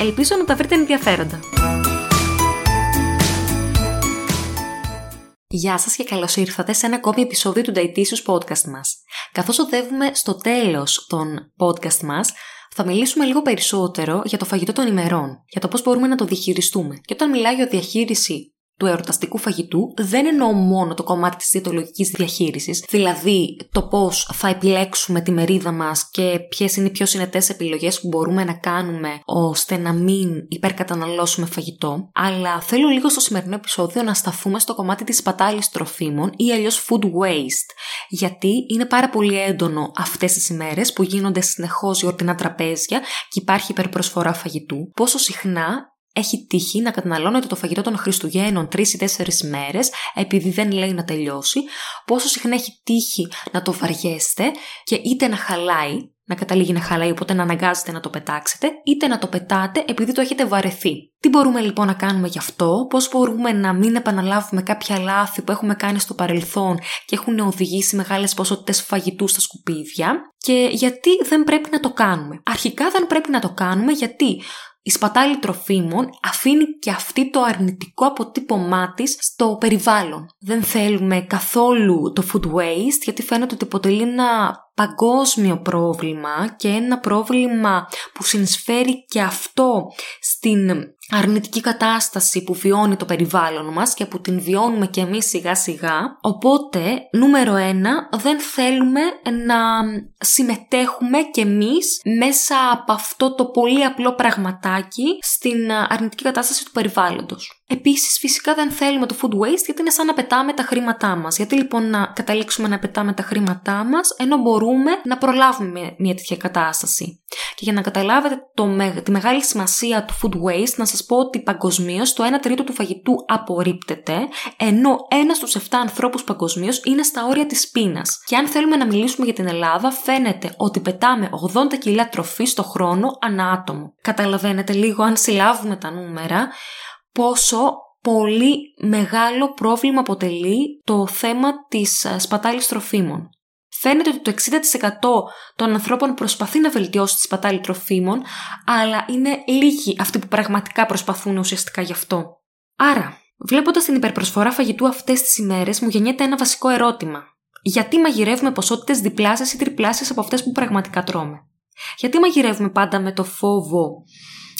Ελπίζω να τα βρείτε ενδιαφέροντα. Γεια σας και καλώς ήρθατε σε ένα ακόμη επεισόδιο του Dietitious Podcast μας. Καθώς οδεύουμε στο τέλος των podcast μας, θα μιλήσουμε λίγο περισσότερο για το φαγητό των ημερών, για το πώς μπορούμε να το διαχειριστούμε. Και όταν μιλάω για διαχείριση του εορταστικού φαγητού δεν εννοώ μόνο το κομμάτι της διαιτολογικής διαχείρισης, δηλαδή το πώς θα επιλέξουμε τη μερίδα μας και ποιες είναι οι πιο συνετές επιλογές που μπορούμε να κάνουμε ώστε να μην υπερκαταναλώσουμε φαγητό, αλλά θέλω λίγο στο σημερινό επεισόδιο να σταθούμε στο κομμάτι της πατάλης τροφίμων ή αλλιώς food waste, γιατί είναι πάρα πολύ έντονο αυτές τις ημέρες που γίνονται συνεχώς γιορτινά τραπέζια και υπάρχει υπερπροσφορά φαγητού, πόσο συχνά έχει τύχει να καταναλώνετε το φαγητό των Χριστουγέννων τρεις ή τέσσερις μέρες, επειδή δεν λέει να τελειώσει, πόσο συχνά έχει τύχει να το βαριέστε και είτε να χαλάει, να καταλήγει να χαλάει, οπότε να αναγκάζετε να το πετάξετε, είτε να το πετάτε επειδή το έχετε βαρεθεί. Τι μπορούμε λοιπόν να κάνουμε γι' αυτό, πώς μπορούμε να μην επαναλάβουμε κάποια λάθη που έχουμε κάνει στο παρελθόν και έχουν οδηγήσει μεγάλες ποσότητες φαγητού στα σκουπίδια; Και γιατί δεν πρέπει να το κάνουμε; Αρχικά δεν πρέπει να το κάνουμε γιατί η σπατάλη τροφίμων αφήνει και αυτή το αρνητικό αποτύπωμά της στο περιβάλλον. Δεν θέλουμε καθόλου το food waste γιατί φαίνεται ότι αποτελεί ένα παγκόσμιο πρόβλημα και ένα πρόβλημα που συνεισφέρει και αυτό στην αρνητική κατάσταση που βιώνει το περιβάλλον μας και που την βιώνουμε και εμείς σιγά σιγά. Οπότε, νούμερο ένα, δεν θέλουμε να συμμετέχουμε και εμείς μέσα από αυτό το πολύ απλό πραγματάκι στην αρνητική κατάσταση του περιβάλλοντος. Επίσης φυσικά δεν θέλουμε το food waste γιατί είναι σαν να πετάμε τα χρήματά μας. Γιατί λοιπόν να καταλήξουμε να πετάμε τα χρήματά μας ενώ μπορούμε να προλάβουμε μια τέτοια κατάσταση. Και για να καταλάβετε το, τη μεγάλη σημασία του food waste να σας πω ότι παγκοσμίως το 1 τρίτο του φαγητού απορρίπτεται ενώ ένας στους 7 ανθρώπους παγκοσμίως είναι στα όρια της πείνας. Και αν θέλουμε να μιλήσουμε για την Ελλάδα φαίνεται ότι πετάμε 80 κιλά τροφή στο χρόνο ανά άτομο. Καταλαβαίνετε λίγο αν συλλάβουμε τα νούμερα πόσο πολύ μεγάλο πρόβλημα αποτελεί το θέμα της ε, σπατάλης τροφίμων. Φαίνεται ότι το 60% των ανθρώπων προσπαθεί να βελτιώσει τη σπατάλη τροφίμων, αλλά είναι λίγοι αυτοί που πραγματικά προσπαθούν ουσιαστικά γι' αυτό. Άρα, βλέποντας την υπερπροσφορά φαγητού αυτές τις ημέρες, μου γεννιέται ένα βασικό ερώτημα. Γιατί μαγειρεύουμε ποσότητες διπλάσιες ή τριπλάσιες από αυτές που πραγματικά τρώμε; Γιατί μαγειρεύουμε πάντα με το φόβο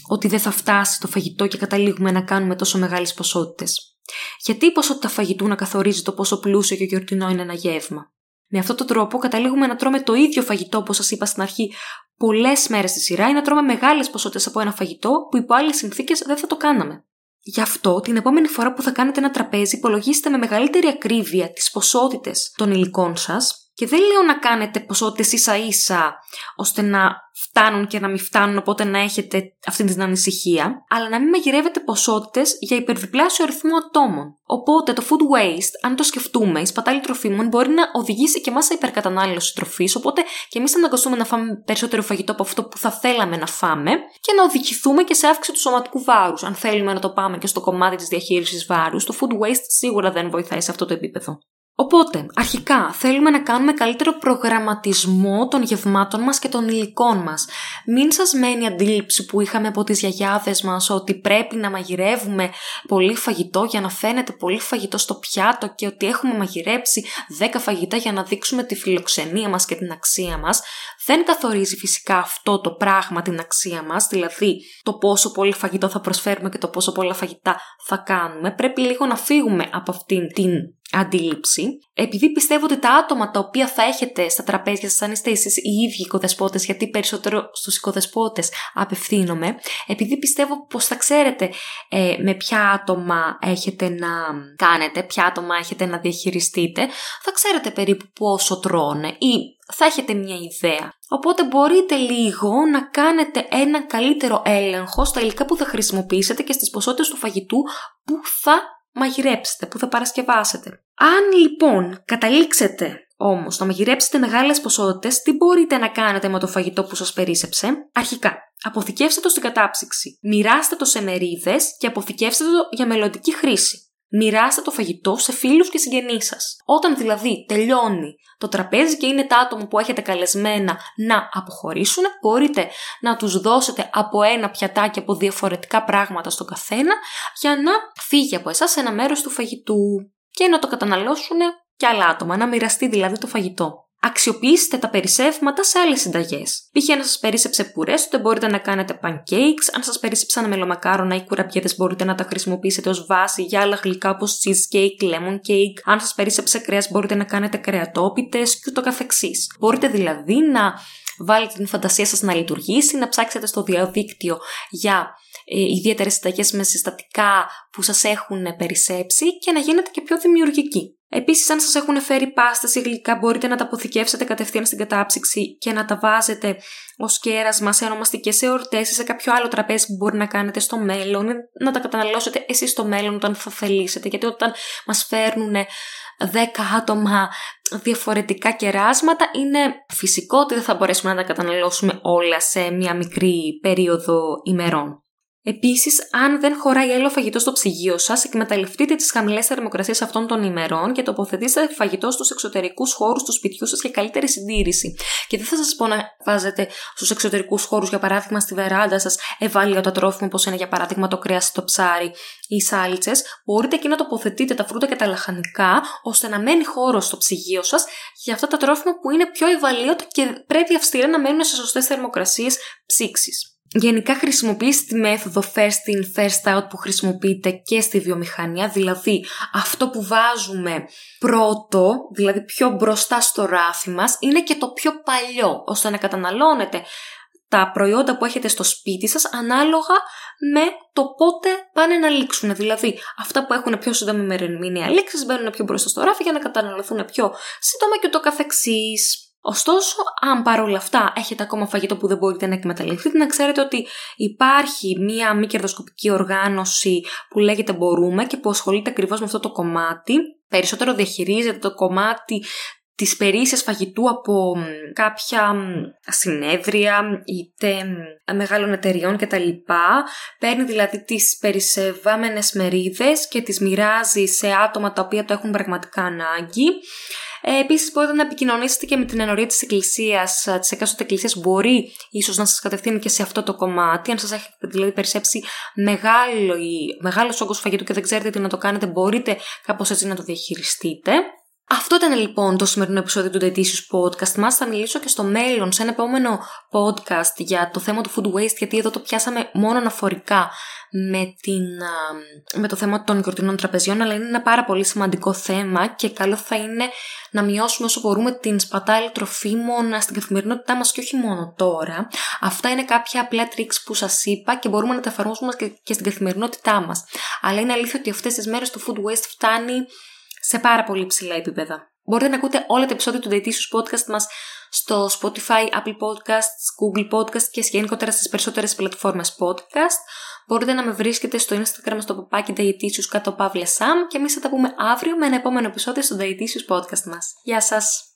ότι δεν θα φτάσει το φαγητό και καταλήγουμε να κάνουμε τόσο μεγάλες ποσότητες. Γιατί η ποσότητα φαγητού να καθορίζει το πόσο πλούσιο και γιορτινό είναι ένα γεύμα; Με αυτόν τον τρόπο καταλήγουμε να τρώμε το ίδιο φαγητό, όπως σας είπα στην αρχή, πολλές μέρες στη σειρά ή να τρώμε μεγάλες ποσότητες από ένα φαγητό που υπό άλλες συνθήκες δεν θα το κάναμε. Γι' αυτό, την επόμενη φορά που θα κάνετε ένα τραπέζι, υπολογίστε με μεγαλύτερη ακρίβεια τις ποσότητες των υλικών σας και δεν λέω να κάνετε ποσότητες ίσα ίσα ώστε να φτάνουν και να μην φτάνουν, οπότε να έχετε αυτή την ανησυχία, αλλά να μην μαγειρεύετε ποσότητες για υπερδιπλάσιο αριθμό ατόμων. Οπότε το food waste, αν το σκεφτούμε, η σπατάλη τροφίμων μπορεί να οδηγήσει και εμάς σε υπερκατανάλωση τροφής, οπότε και εμείς θα αναγκαστούμε να φάμε περισσότερο φαγητό από αυτό που θα θέλαμε να φάμε και να οδηγηθούμε και σε αύξηση του σωματικού βάρους. Αν θέλουμε να το πάμε και στο κομμάτι της διαχείρισης βάρους, το food waste σίγουρα δεν βοηθάει σε αυτό το επίπεδο. Οπότε, αρχικά θέλουμε να κάνουμε καλύτερο προγραμματισμό των γευμάτων μας και των υλικών μας. Μην σας μένει αντίληψη που είχαμε από τις γιαγιάδες μας ότι πρέπει να μαγειρεύουμε πολύ φαγητό για να φαίνεται πολύ φαγητό στο πιάτο και ότι έχουμε μαγειρέψει 10 φαγητά για να δείξουμε τη φιλοξενία μας και την αξία μας. Δεν καθορίζει φυσικά αυτό το πράγμα την αξία μας, δηλαδή το πόσο πολύ φαγητό θα προσφέρουμε και το πόσο πολλά φαγητά θα κάνουμε. Πρέπει λίγο να φύγουμε από αυτήν την αντίληψη, επειδή πιστεύω ότι τα άτομα τα οποία θα έχετε στα τραπέζια σας, αν είστε εσείς οι ίδιοι οικοδεσπότες, γιατί περισσότερο στους οικοδεσπότες απευθύνομαι, επειδή πιστεύω πως θα ξέρετε ε, με ποια άτομα έχετε να κάνετε, ποια άτομα έχετε να διαχειριστείτε, θα ξέρετε περίπου πόσο τρώνε ή θα έχετε μια ιδέα. Οπότε μπορείτε λίγο να κάνετε ένα καλύτερο έλεγχο στα υλικά που θα χρησιμοποιήσετε και στις ποσότητες του φαγητού που θα μαγειρέψετε, που θα παρασκευάσετε. Αν λοιπόν καταλήξετε όμως να μαγειρέψετε μεγάλες ποσότητες, τι μπορείτε να κάνετε με το φαγητό που σας περίσεψε; Αρχικά, αποθηκεύστε το στην κατάψυξη. Μοιράστε το σε μερίδες και αποθηκεύστε το για μελλοντική χρήση. Μοιράστε το φαγητό σε φίλους και συγγενείς σας. Όταν δηλαδή τελειώνει το τραπέζι και είναι τα άτομα που έχετε καλεσμένα να αποχωρήσουν, μπορείτε να τους δώσετε από ένα πιατάκι από διαφορετικά πράγματα στον καθένα για να φύγει από εσάς ένα μέρος του φαγητού και να το καταναλώσουν και άλλα άτομα, να μοιραστεί δηλαδή το φαγητό. Αξιοποιήστε τα περισσεύματα σε άλλες συνταγές. Π.χ. αν σας περίσεψε πουρές, τότε μπορείτε να κάνετε pancakes. Αν σας περίσεψαν μελομακάρονα ή κουραμπιέτες, μπορείτε να τα χρησιμοποιήσετε ως βάση για άλλα γλυκά όπως cheesecake, lemon cake. Αν σας περίσεψε κρέας, μπορείτε να κάνετε κρεατόπιτες και ούτω καθεξής. Μπορείτε δηλαδή να βάλετε την φαντασία σας να λειτουργήσει, να ψάξετε στο διαδίκτυο για ε, ιδιαίτερες συνταγές με συστατικά που σας έχουν περισσέψει και να γίνετε και πιο δημιουργικοί. Επίσης, αν σας έχουν φέρει πάστε ή γλυκά, μπορείτε να τα αποθηκεύσετε κατευθείαν στην κατάψυξη και να τα βάζετε ως κέρασμα σε ονομαστικές εορτές ή σε κάποιο άλλο τραπέζι που μπορεί να κάνετε στο μέλλον, να τα καταναλώσετε εσείς στο μέλλον όταν θα θελήσετε. Γιατί όταν μας φέρνουν 10 άτομα διαφορετικά κεράσματα, είναι φυσικό ότι δεν θα μπορέσουμε να τα καταναλώσουμε όλα σε μια μικρή περίοδο ημερών. Επίσης, αν δεν χωράει άλλο φαγητό στο ψυγείο σας, εκμεταλλευτείτε τις χαμηλές θερμοκρασίες αυτών των ημερών και τοποθετήστε φαγητό στους εξωτερικούς χώρους του σπιτιού σας για καλύτερη συντήρηση. Και δεν θα σας πω να βάζετε στους εξωτερικούς χώρους, για παράδειγμα στη βεράντα σας, ευάλωτα τρόφιμα όπως είναι για παράδειγμα το κρέας το ψάρι ή οι σάλτσε. Μπορείτε εκεί να τοποθετείτε τα φρούτα και τα λαχανικά, ώστε να μένει χώρος στο ψυγείο σας για αυτά τα τρόφιμα που είναι πιο ευαλείωτα και πρέπει αυστηρά να μένουν σε σωστές θερμοκρασίες ψήξης. Γενικά χρησιμοποιείς τη μέθοδο first in, first out που χρησιμοποιείται και στη βιομηχανία, δηλαδή αυτό που βάζουμε πρώτο, δηλαδή πιο μπροστά στο ράφι μας, είναι και το πιο παλιό, ώστε να καταναλώνετε τα προϊόντα που έχετε στο σπίτι σας ανάλογα με το πότε πάνε να λήξουν. Δηλαδή, αυτά που έχουν πιο σύντομη ημερομηνία λήξης μπαίνουν πιο μπροστά στο ράφι για να καταναλωθούν πιο σύντομα και το καθεξής. Ωστόσο, αν παρόλα αυτά έχετε ακόμα φαγητό που δεν μπορείτε να εκμεταλλευτείτε, να ξέρετε ότι υπάρχει μία μη κερδοσκοπική οργάνωση που λέγεται Μπορούμε και που ασχολείται ακριβώς με αυτό το κομμάτι. Περισσότερο διαχειρίζεται το κομμάτι της περίσσιας φαγητού από κάποια συνέδρια είτε μεγάλων εταιριών κτλ. Παίρνει δηλαδή τις περισσευάμενες μερίδες και τις μοιράζει σε άτομα τα οποία το έχουν πραγματικά ανάγκη ε, Επίσης, μπορείτε να επικοινωνήσετε και με την ενορία της Εκκλησίας, ε, της εκάστοτε Εκκλησίας, μπορεί ίσως να σας κατευθύνει και σε αυτό το κομμάτι. Αν σας έχετε δηλαδή περισσέψει μεγάλο, μεγάλος όγκος φαγητού και δεν ξέρετε τι να το κάνετε, μπορείτε κάπως έτσι να το διαχειριστείτε. Αυτό ήταν λοιπόν το σημερινό επεισόδιο του Dietitious Podcast μας. Θα μιλήσω και στο μέλλον σε ένα επόμενο podcast για το θέμα του food waste, γιατί εδώ το πιάσαμε μόνο αναφορικά με, την, με το θέμα των γιορτινών τραπεζιών, αλλά είναι ένα πάρα πολύ σημαντικό θέμα και καλό θα είναι να μειώσουμε όσο μπορούμε την σπατάλη τροφίμων στην καθημερινότητά μας και όχι μόνο τώρα. Αυτά είναι κάποια απλά tricks που σας είπα και μπορούμε να τα εφαρμόσουμε και στην καθημερινότητά μας. Αλλά είναι αλήθεια ότι αυτές τις μέρες το food waste φτάνει σε πάρα πολύ ψηλά επίπεδα. Μπορείτε να ακούτε όλα τα επεισόδια του Daitisius Podcast μας στο Spotify, Apple Podcasts, Google Podcasts και γενικότερα στις περισσότερες πλατφόρμες podcast. Μπορείτε να με βρίσκετε στο Instagram στο παπάκι Daitisius κάτω παύλα Sam και εμείς θα τα πούμε αύριο με ένα επόμενο επεισόδιο στο Daitisius Podcast μας. Γεια σας!